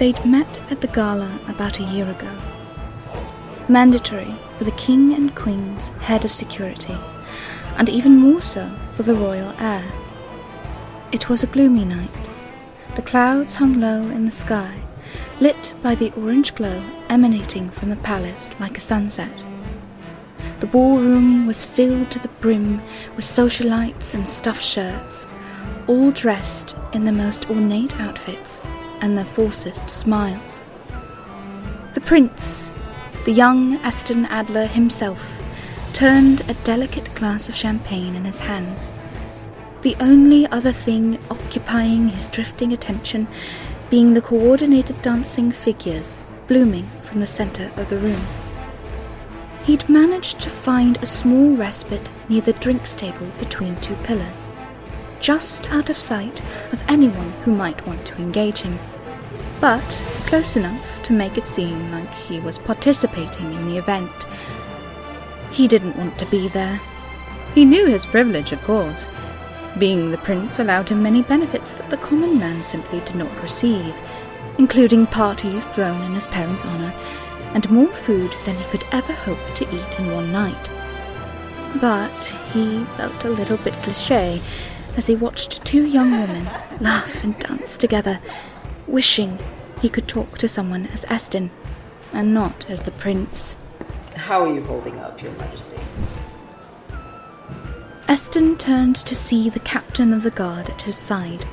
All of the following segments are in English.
They'd met at the gala about a year ago. Mandatory for the king and queen's head of security, and even more so for the royal heir. It was a gloomy night. The clouds hung low in the sky, lit by the orange glow emanating from the palace like a sunset. The ballroom was filled to the brim with socialites and stuffed shirts, all dressed in the most ornate outfits and their falsest smiles. The prince, the young Eston Adler himself, turned a delicate glass of champagne in his hands, the only other thing occupying his drifting attention being the coordinated dancing figures blooming from the centre of the room. He'd managed to find a small respite near the drinks table between two pillars, just out of sight of anyone who might want to engage him but close enough to make it seem like he was participating in the event. He didn't want to be there. He knew his privilege, of course. Being the prince allowed him many benefits that the common man simply did not receive, including parties thrown in his parents' honour, and more food than he could ever hope to eat in one night. But he felt a little bit cliche as he watched two young women laugh and dance together wishing he could talk to someone as Eston, and not as the prince. How are you holding up, Your Majesty? Eston turned to see the captain of the guard at his side.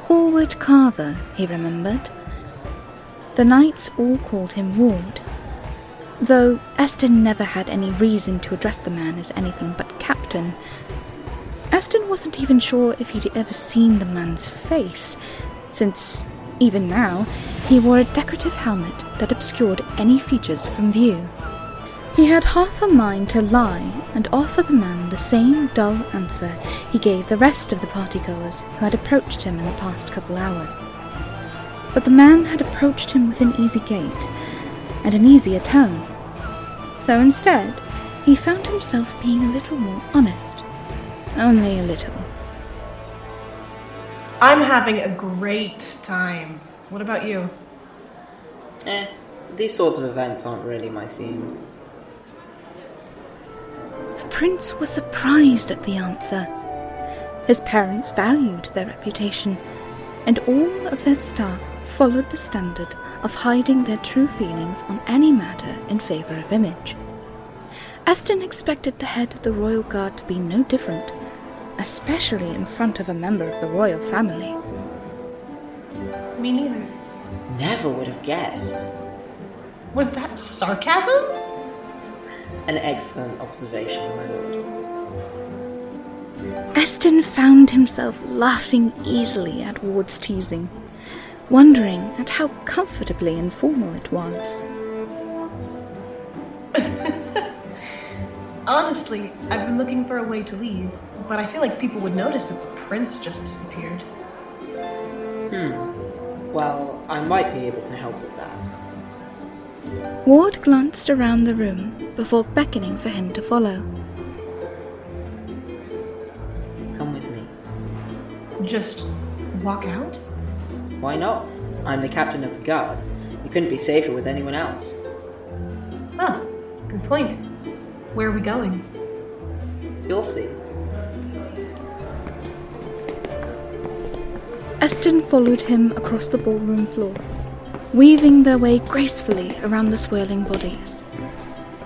Hallward Carver, he remembered. The knights all called him Ward, though Eston never had any reason to address the man as anything but captain. Eston wasn't even sure if he'd ever seen the man's face, since, even now, he wore a decorative helmet that obscured any features from view. He had half a mind to lie and offer the man the same dull answer he gave the rest of the partygoers who had approached him in the past couple hours. But the man had approached him with an easy gait and an easier tone. So instead, he found himself being a little more honest. Only a little. I'm having a great time. What about you? Eh, these sorts of events aren't really my scene. The prince was surprised at the answer. His parents valued their reputation, and all of their staff followed the standard of hiding their true feelings on any matter in favour of image. Eston expected the head of the royal guard to be no different especially in front of a member of the royal family. Me neither. Never would have guessed. Was that sarcasm? An excellent observation, my lord. Eston found himself laughing easily at Ward's teasing, wondering at how comfortably informal it was. Honestly, I've been looking for a way to leave, but I feel like people would notice if the prince just disappeared. Hmm. Well, I might be able to help with that. Ward glanced around the room before beckoning for him to follow. Come with me. Just walk out? Why not? I'm the captain of the guard. You couldn't be safer with anyone else. Ah, good point. Where are we going? You'll see. Eston followed him across the ballroom floor, weaving their way gracefully around the swirling bodies.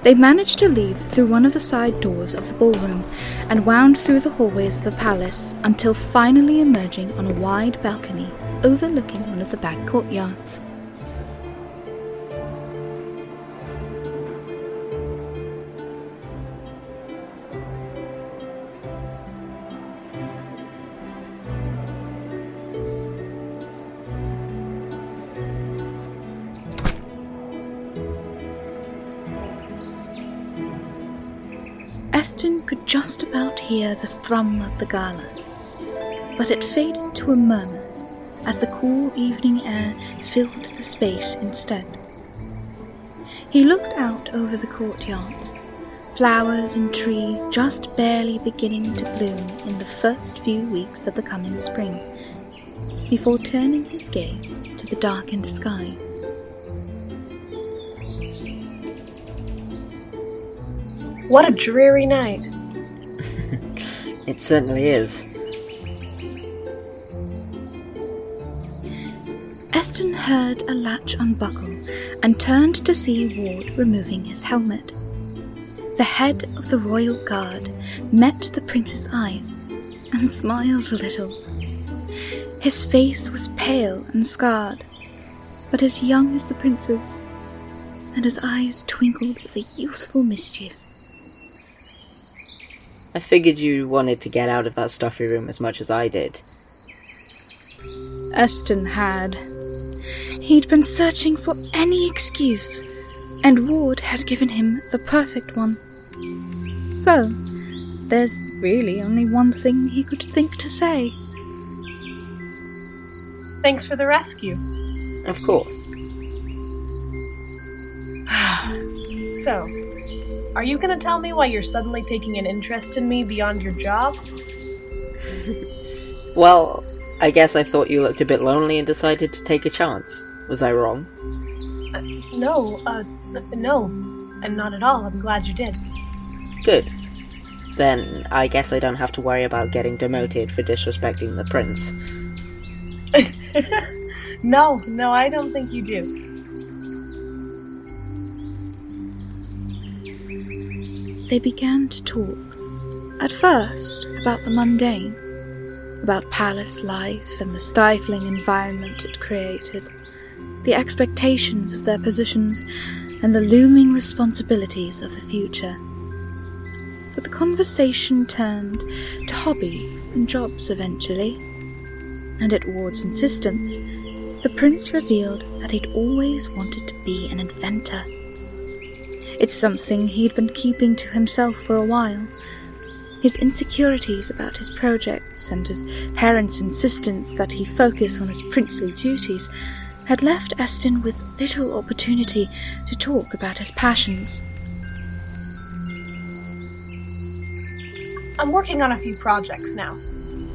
They managed to leave through one of the side doors of the ballroom and wound through the hallways of the palace until finally emerging on a wide balcony overlooking one of the back courtyards. About hear the thrum of the gala, but it faded to a murmur as the cool evening air filled the space instead. He looked out over the courtyard, flowers and trees just barely beginning to bloom in the first few weeks of the coming spring. before turning his gaze to the darkened sky. What a dreary night. It certainly is. Eston heard a latch unbuckle and turned to see Ward removing his helmet. The head of the royal guard met the prince's eyes and smiled a little. His face was pale and scarred, but as young as the prince's, and his eyes twinkled with a youthful mischief. I figured you wanted to get out of that stuffy room as much as I did. Eston had. He'd been searching for any excuse, and Ward had given him the perfect one. So, there's really only one thing he could think to say. Thanks for the rescue. Of course. So, are you gonna tell me why you're suddenly taking an interest in me beyond your job? Well, I guess I thought you looked a bit lonely and decided to take a chance. Was I wrong? No, uh, no. And not at all. I'm glad you did. Good. Then I guess I don't have to worry about getting demoted for disrespecting the prince. no, no, I don't think you do. They began to talk. At first, about the mundane, about palace life and the stifling environment it created, the expectations of their positions, and the looming responsibilities of the future. But the conversation turned to hobbies and jobs eventually, and at Ward's insistence, the prince revealed that he'd always wanted to be an inventor. It's something he'd been keeping to himself for a while. His insecurities about his projects and his parents' insistence that he focus on his princely duties had left Eston with little opportunity to talk about his passions. I'm working on a few projects now.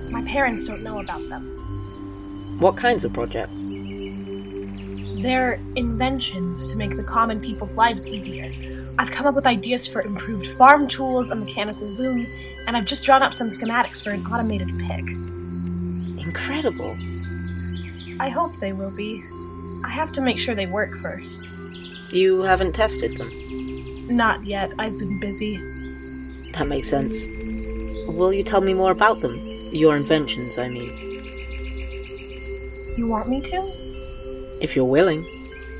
My parents don't know about them. What kinds of projects? They're inventions to make the common people's lives easier. I've come up with ideas for improved farm tools, a mechanical loom, and I've just drawn up some schematics for an automated pick. Incredible. I hope they will be. I have to make sure they work first. You haven't tested them. Not yet, I've been busy. That makes sense. Will you tell me more about them? Your inventions, I mean. You want me to? If you're willing,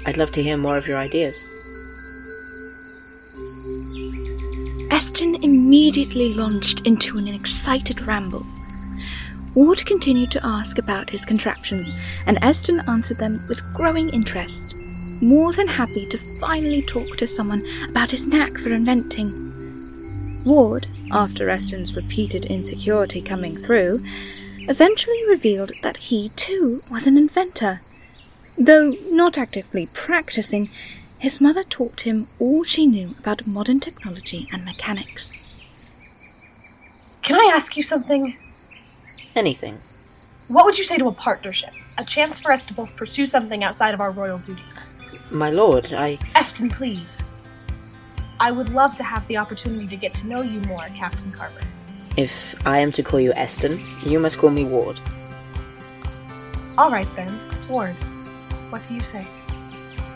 I'd love to hear more of your ideas. Eston immediately launched into an excited ramble. Ward continued to ask about his contraptions, and Eston answered them with growing interest, more than happy to finally talk to someone about his knack for inventing. Ward, after Eston's repeated insecurity coming through, eventually revealed that he too was an inventor. Though not actively practicing, his mother taught him all she knew about modern technology and mechanics. Can I ask you something? Anything. What would you say to a partnership? A chance for us to both pursue something outside of our royal duties. My lord, I. Eston, please. I would love to have the opportunity to get to know you more, Captain Carver. If I am to call you Eston, you must call me Ward. All right then, Ward. What do you say?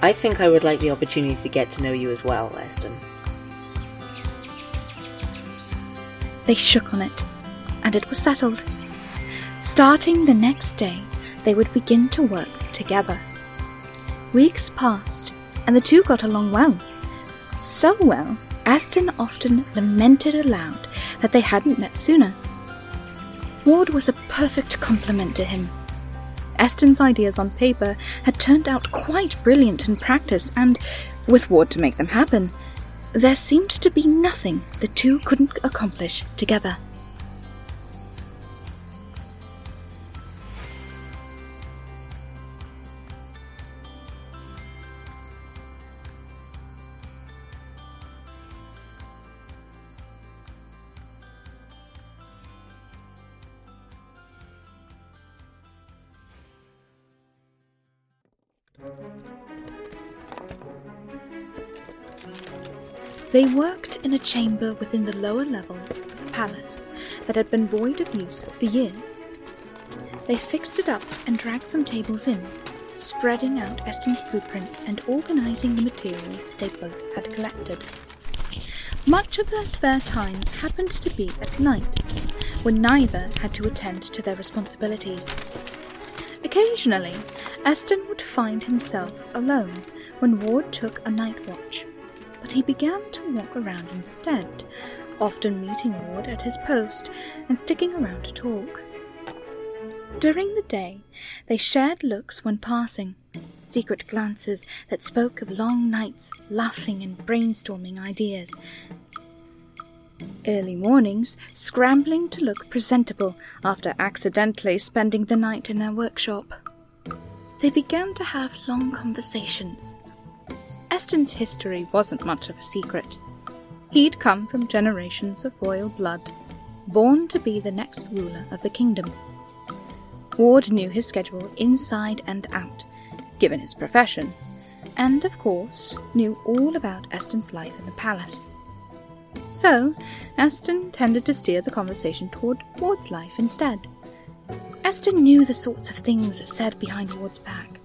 I think I would like the opportunity to get to know you as well, Eston. They shook on it, and it was settled. Starting the next day, they would begin to work together. Weeks passed, and the two got along well. So well, Eston often lamented aloud that they hadn't met sooner. Ward was a perfect complement to him. Eston's ideas on paper had turned out quite brilliant in practice, and, with Ward to make them happen, there seemed to be nothing the two couldn't accomplish together. They worked in a chamber within the lower levels of the palace that had been void of use for years. They fixed it up and dragged some tables in, spreading out Eston's blueprints and organizing the materials they both had collected. Much of their spare time happened to be at night, when neither had to attend to their responsibilities. Occasionally, Eston would find himself alone when Ward took a night watch but he began to walk around instead, often meeting Ward at his post and sticking around to talk. During the day, they shared looks when passing, secret glances that spoke of long nights laughing and brainstorming ideas. Early mornings, scrambling to look presentable after accidentally spending the night in their workshop. They began to have long conversations, Eston's history wasn't much of a secret. He'd come from generations of royal blood, born to be the next ruler of the kingdom. Ward knew his schedule inside and out, given his profession, and of course knew all about Eston's life in the palace. So, Eston tended to steer the conversation toward Ward's life instead. Eston knew the sorts of things said behind Ward's back,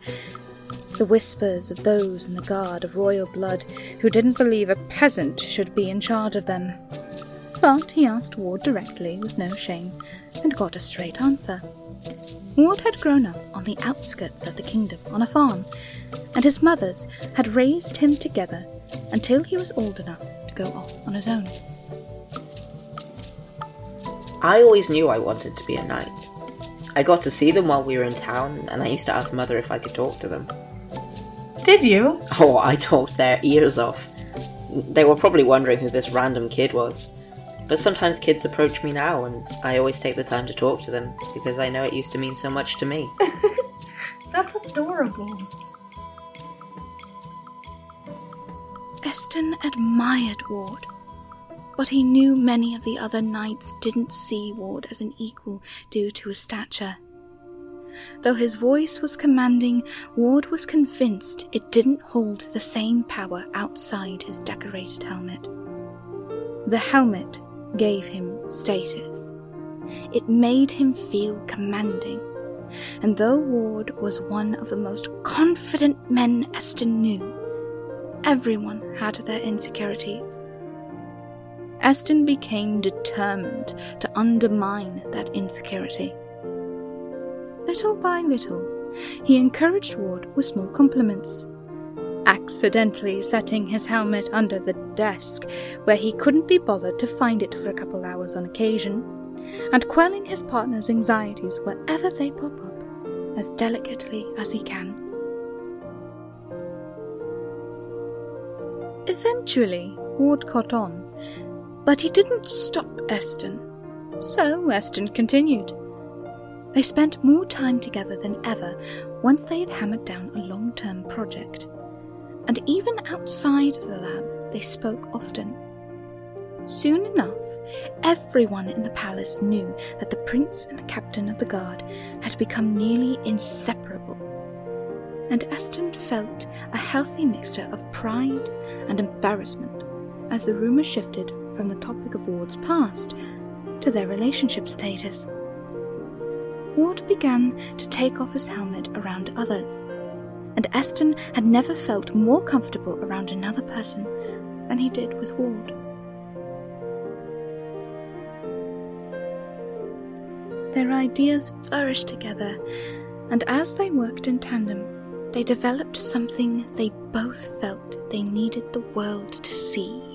the whispers of those in the guard of royal blood who didn't believe a peasant should be in charge of them. But he asked Ward directly with no shame and got a straight answer. Ward had grown up on the outskirts of the kingdom on a farm, and his mothers had raised him together until he was old enough to go off on his own. I always knew I wanted to be a knight. I got to see them while we were in town, and I used to ask Mother if I could talk to them. Did you? Oh, I talked their ears off. They were probably wondering who this random kid was. But sometimes kids approach me now, and I always take the time to talk to them because I know it used to mean so much to me. That's adorable. Eston admired Ward, but he knew many of the other knights didn't see Ward as an equal due to his stature. Though his voice was commanding, Ward was convinced it didn't hold the same power outside his decorated helmet. The helmet gave him status. It made him feel commanding. And though Ward was one of the most confident men Eston knew, everyone had their insecurities. Eston became determined to undermine that insecurity. Little by little, he encouraged Ward with small compliments, accidentally setting his helmet under the desk where he couldn't be bothered to find it for a couple hours on occasion, and quelling his partner's anxieties wherever they pop up as delicately as he can. Eventually, Ward caught on, but he didn't stop Eston. So Eston continued. They spent more time together than ever once they had hammered down a long term project. And even outside of the lab, they spoke often. Soon enough, everyone in the palace knew that the prince and the captain of the guard had become nearly inseparable. And Eston felt a healthy mixture of pride and embarrassment as the rumour shifted from the topic of Ward's past to their relationship status. Ward began to take off his helmet around others, and Eston had never felt more comfortable around another person than he did with Ward. Their ideas flourished together, and as they worked in tandem, they developed something they both felt they needed the world to see.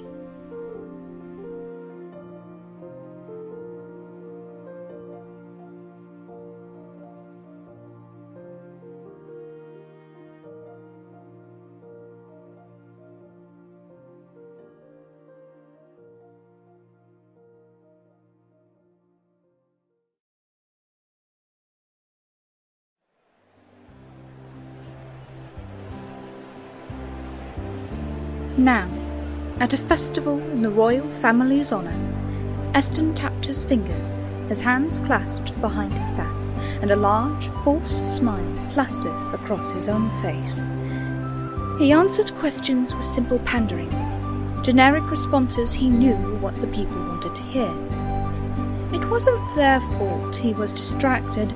Now, at a festival in the royal family's honour, Eston tapped his fingers, his hands clasped behind his back. and a large, false smile plastered across his own face. He answered questions with simple pandering, generic responses he knew what the people wanted to hear. It wasn't their fault he was distracted,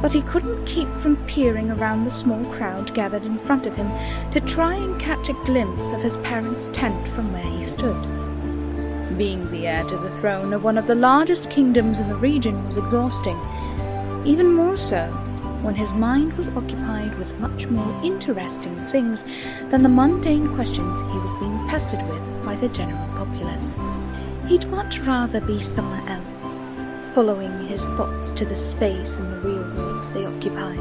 but he couldn't keep from peering around the small crowd gathered in front of him to try and catch a glimpse of his parents' tent from where he stood. Being the heir to the throne of one of the largest kingdoms in the region was exhausting, even more so when his mind was occupied with much more interesting things than the mundane questions he was being pestered with by the general populace. He'd much rather be somewhere else, following his thoughts to the space in the real world they occupy.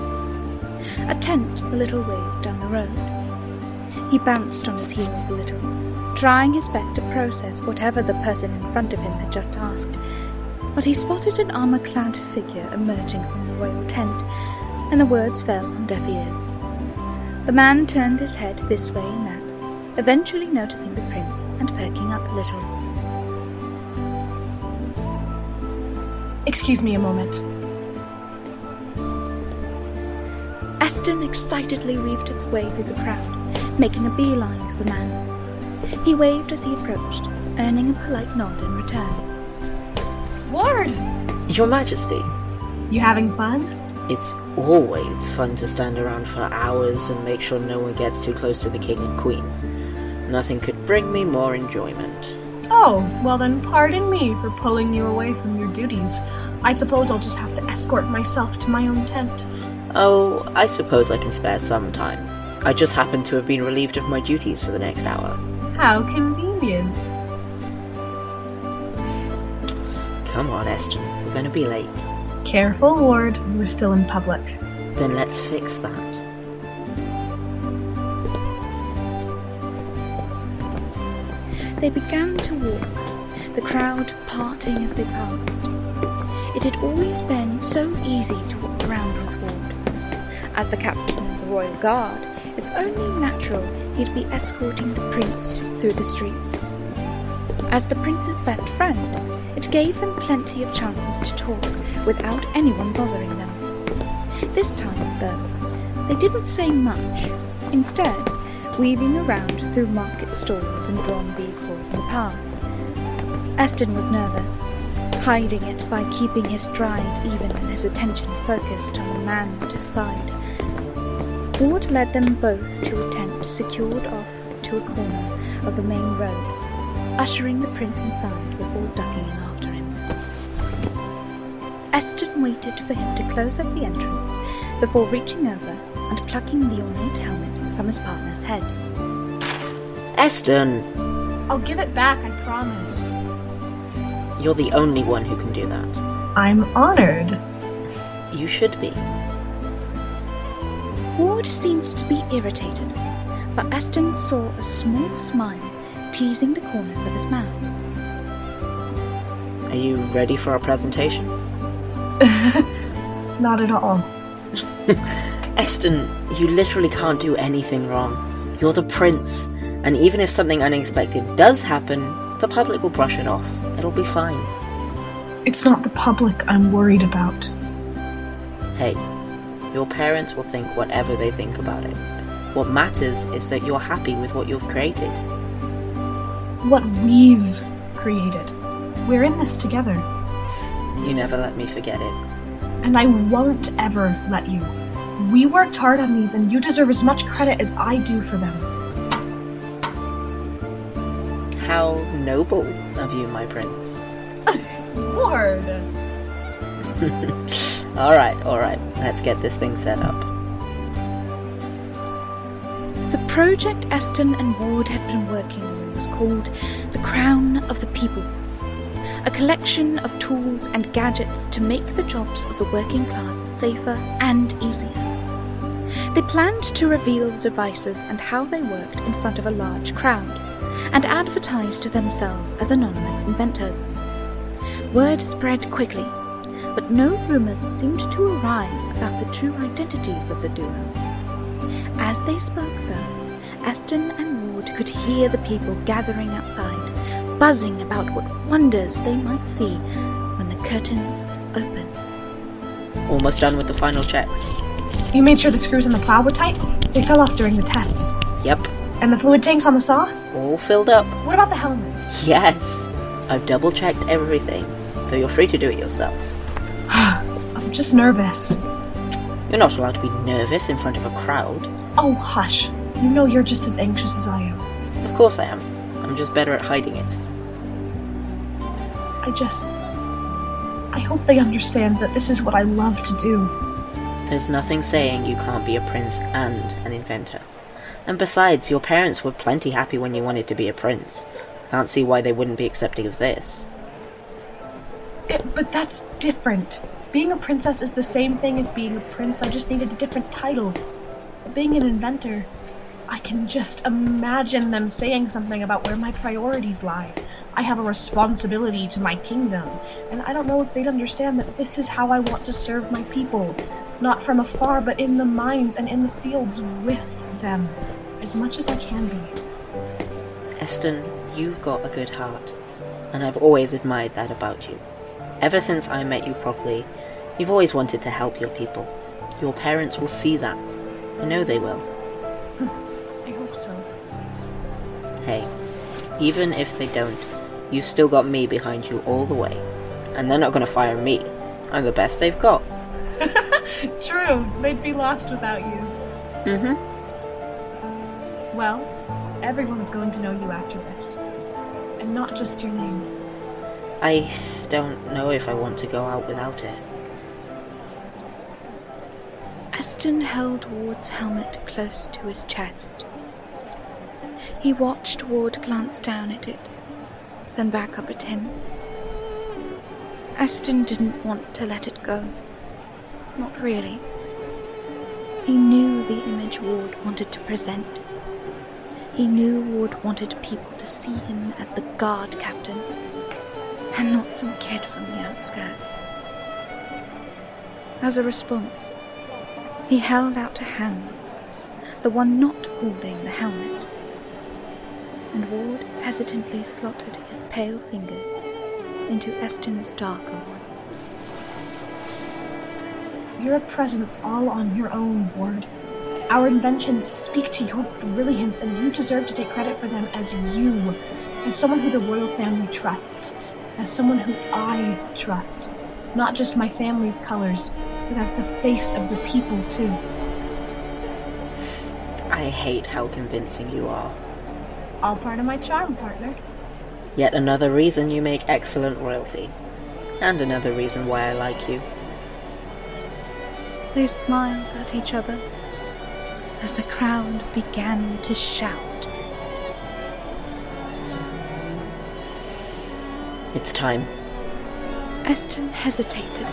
A tent a little ways down the road. He bounced on his heels a little, trying his best to process whatever the person in front of him had just asked. But he spotted an armor clad figure emerging from the royal tent, and the words fell on deaf ears. The man turned his head this way and that, eventually noticing the prince and perking up a little. Excuse me a moment. Eston excitedly weaved his way through the crowd, making a beeline for the man. He waved as he approached, earning a polite nod in return. Ward! Your Majesty, You having fun? it's always fun to stand around for hours and make sure no one gets too close to the king and queen. Nothing could bring me more enjoyment. Oh, well then pardon me for pulling you away from your duties. I suppose I'll just have to escort myself to my own tent. Oh, I suppose I can spare some time. I just happen to have been relieved of my duties for the next hour. How convenient. Come on, Eston, we're going to be late. Careful, Ward. We're still in public. Then let's fix that. They began to walk, the crowd parting as they passed. It had always been so easy to walk around with Ward. As the captain of the Royal Guard, it's only natural he'd be escorting the prince through the streets. As the prince's best friend, it gave them plenty of chances to talk without anyone bothering them. This time, though, they didn't say much. Instead, weaving around through market stalls and drawn vehicles in the path. Eston was nervous, hiding it by keeping his stride even when his attention focused on the man at his side. Ward led them both to a tent secured off to a corner of the main road, ushering the prince inside before ducking in after him. Eston waited for him to close up the entrance before reaching over and plucking the ornate helmet from his partner's head. Eston! I'll give it back, I promise. You're the only one who can do that. I'm honored. You should be. Ward seemed to be irritated, but Eston saw a small smile teasing the corners of his mouth. Are you ready for our presentation? Not at all. Eston, you literally can't do anything wrong. You're the prince, and even if something unexpected does happen, the public will brush it off. It'll be fine. It's not the public I'm worried about. Hey, your parents will think whatever they think about it. What matters is that you're happy with what you've created. What we've created. We're in this together. You never let me forget it. And I won't ever let you. We worked hard on these, and you deserve as much credit as I do for them. How noble of you, my prince. Lord! alright, alright, let's get this thing set up. The project Eston and Ward had been working on was called The Crown of the People, a collection of tools and gadgets to make the jobs of the working class safer and easier. They planned to reveal the devices and how they worked in front of a large crowd, and advertise to themselves as anonymous inventors. Word spread quickly, but no rumours seemed to arise about the true identities of the duo. As they spoke, though, Eston and Ward could hear the people gathering outside, buzzing about what wonders they might see when the curtains open. Almost done with the final checks. You made sure the screws in the plow were tight? They fell off during the tests. Yep, And the fluid tanks on the saw? All filled up. What about the helmets? Yes, I've double checked everything, though you're free to do it yourself. I'm just nervous. You're not allowed to be nervous in front of a crowd. Oh, hush. You know you're just as anxious as I am. Of course I am. I'm just better at hiding it. I just. I hope they understand that this is what I love to do. There's nothing saying you can't be a prince and an inventor. And besides, your parents were plenty happy when you wanted to be a prince. I can't see why they wouldn't be accepting of this. It- but that's different. Being a princess is the same thing as being a prince. I just needed a different title. Being an inventor, I can just imagine them saying something about where my priorities lie. I have a responsibility to my kingdom, and I don't know if they'd understand that this is how I want to serve my people. Not from afar, but in the mines and in the fields with them, as much as I can be. Eston, you've got a good heart, and I've always admired that about you. Ever since I met you properly, you've always wanted to help your people. Your parents will see that. I know they will. I hope so. Hey, even if they don't, you've still got me behind you all the way. And they're not going to fire me. I'm the best they've got. True, they'd be lost without you. Mm hmm. Well, everyone's going to know you after this. And not just your name. I don't know if I want to go out without it. Eston held Ward's helmet close to his chest. He watched Ward glance down at it, then back up at him. Eston didn't want to let it go. Not really. He knew the image Ward wanted to present. He knew Ward wanted people to see him as the guard captain, and not some kid from the outskirts. As a response, he held out a hand, the one not holding the helmet, and Ward hesitantly slotted his pale fingers into Eston's darker ones. You're a presence all on your own, Ward. Our inventions speak to your brilliance, and you deserve to take credit for them as you, as someone who the royal family trusts, as someone who I trust. Not just my family's colors, but as the face of the people, too. I hate how convincing you are. All part of my charm, partner. Yet another reason you make excellent royalty. And another reason why I like you. They smiled at each other as the crowd began to shout. It's time. Eston hesitated,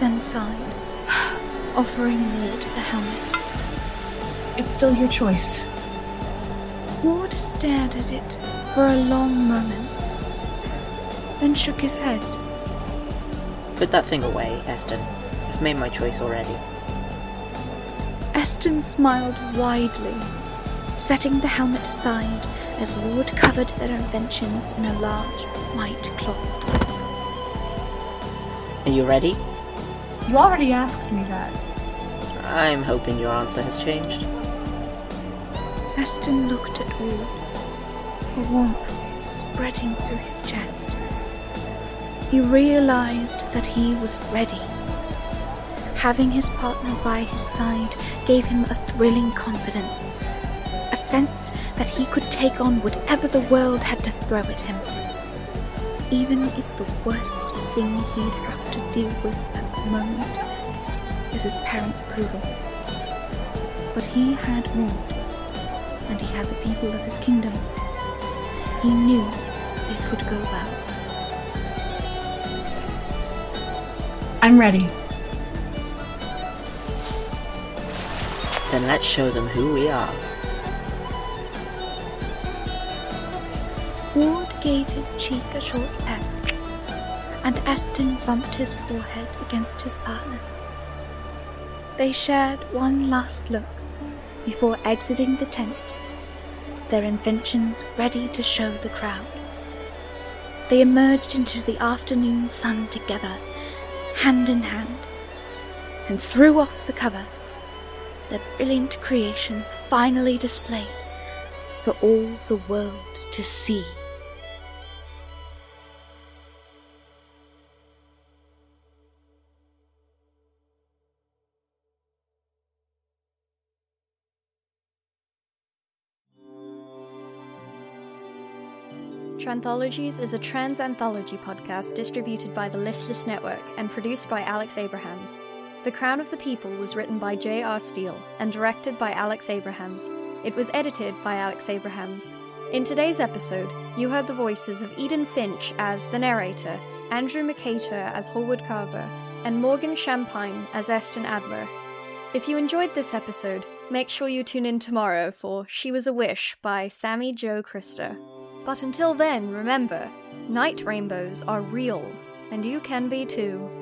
then sighed, offering Ward the helmet. It's still your choice. Ward stared at it for a long moment, then shook his head. Put that thing away, Eston. I've made my choice already. Eston smiled widely, setting the helmet aside as Ward covered their inventions in a large white cloth. Are you ready? You already asked me that. I'm hoping your answer has changed. Eston looked at Ward, a warmth spreading through his chest. He realized that he was ready. Having his partner by his side gave him a thrilling confidence, a sense that he could take on whatever the world had to throw at him, even if the worst thing he'd have to deal with at the moment was his parents' approval. But he had Ward, and he had the people of his kingdom. He knew this would go well. I'm ready. Then let's show them who we are. Ward gave his cheek a short peck, and Eston bumped his forehead against his partner's. They shared one last look before exiting the tent, their inventions ready to show the crowd. They emerged into the afternoon sun together, hand in hand, and threw off the cover, their brilliant creations finally displayed for all the world to see. Tranthologies is a trans anthology podcast distributed by the Listless Network and produced by Alex Abrahams. The Crown of the People was written by J.R. Steele and directed by Alex Abrahams. It was edited by Alex Abrahams. In today's episode, you heard the voices of Eden Finch as the narrator, Andrew Mercator as Hallward Carver, and Morgan Champine as Eston Adler. If you enjoyed this episode, make sure you tune in tomorrow for She Was a Wish by Sammy Joe Christer. But until then, remember, night rainbows are real, and you can be too.